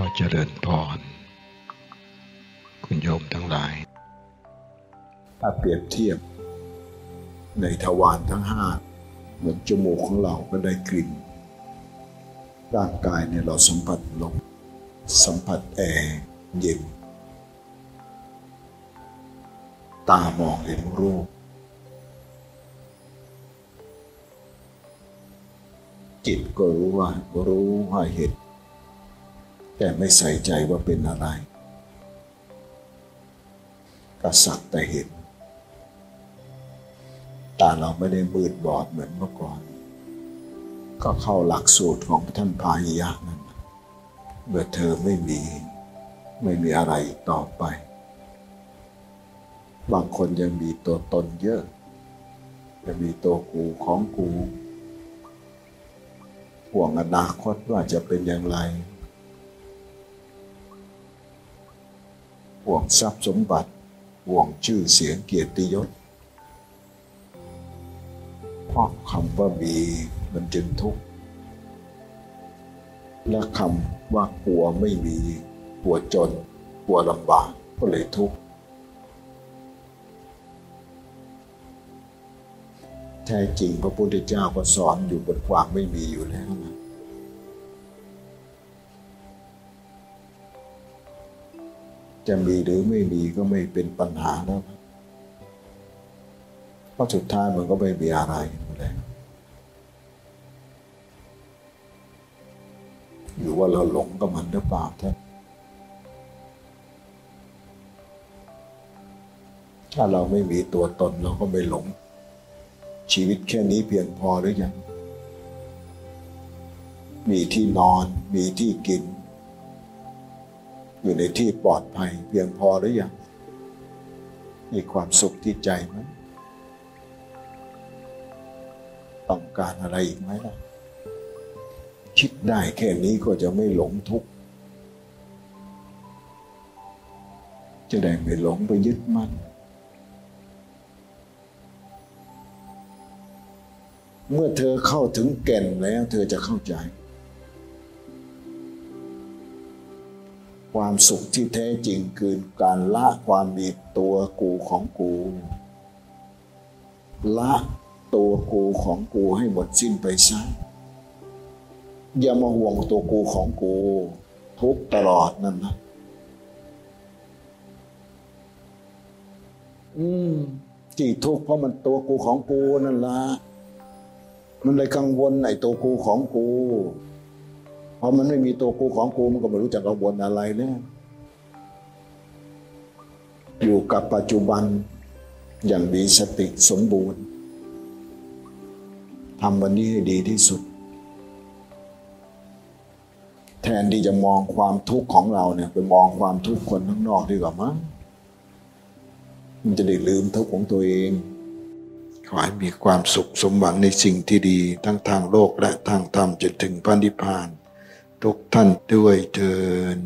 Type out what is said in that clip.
อเจริญพร คุณโยมทั้งหลาย ถ้าเปรียบเทียบ ในทวารทั้งห้าเหมือนจมูกของเราก็ได้กลิ่น ร่างกายเนี่ยเราสัมผัสลมสัมผัสแอร์เย็น ตามองเห็นรูป จิตก็รู้ว่ารู้ว่าเห็น แต่ไม่ใส่ใจว่าเป็นอะไร ก็สักแต่เห็น ตาเราไม่ได้มืดบอดเหมือนเมื่อก่อน ก็เข้าหลักสูตรของท่านพาหิยะนั่นเมื่อเธอไม่มี ไม่มีอะไรต่อไป บางคนยังมีตัวตนเยอะจะมีตัวกูของกูห่วงอนาคตว่าจะเป็นอย่างไร ห่วงทรัพย์สมบัติ ห่วงชื่อเสียงเกียรติยศเพราะคำว่ามีมันจึงทุกข์และคำว่ากลัวไม่มีกลัวจนกลัวลำบากก็เลยทุกข์แท้จริงพระพุทธเจ้าก็สอนอยู่บนความไม่มีอยู่แล้วนะ จะมีหรือไม่มีก็ไม่เป็นปัญหาแล้วเพราะสุดท้ายมันก็ไม่มีอะไรอยู่แล้วอยู่ว่าเราหลงกับมันหรือเปล่าท่านถ้าเราไม่มีตัวตนเราก็ไม่หลง ชีวิตแค่นี้เพียงพอหรือยัง มีที่นอน มีที่กิน อยู่ในที่ปลอดภัย เพียงพอหรือยัง มีความสุขที่ใจไหมต้องการอะไรอีกไหมล่ะ คิดได้แค่นี้ก็จะไม่หลงทุกข์ จะได้ไม่หลงไปยึดมั่น เมื่อเธอเข้าถึงแก่นแล้ว เธอจะเข้าใจ ความสุขที่แท้จริงคือการละความมีตัวกูของกู ละตัวกูของกูให้หมดสิ้นไปซะอย่ามาห่วงตัวกูของกู ทุกตลอดนั่นนะอืมที่ทุกข์เพราะมันตัวกูของกูนั่นละมันเลยกังวลไอ้ตัวกูของกู พอมันไม่มีตัวกูของกูมันก็ไม่รู้จะกังวลอะไรแล้วอยู่กับปัจจุบันอย่างมีสติสมบูรณ์ทำวันนี้ให้ดีที่สุด แทนที่จะมองความทุกข์ของเราเนี่ยไปมองความทุกข์คนข้างนอกดีกว่ามั้งมันจะได้ลืมทุกข์ของตัวเองขอให้มีความสุขสมหวังในสิ่งที่ดี ทั้งทางโลกและทางธรรมจนถึงพระนิพพาน ทุกท่านด้วยเทิน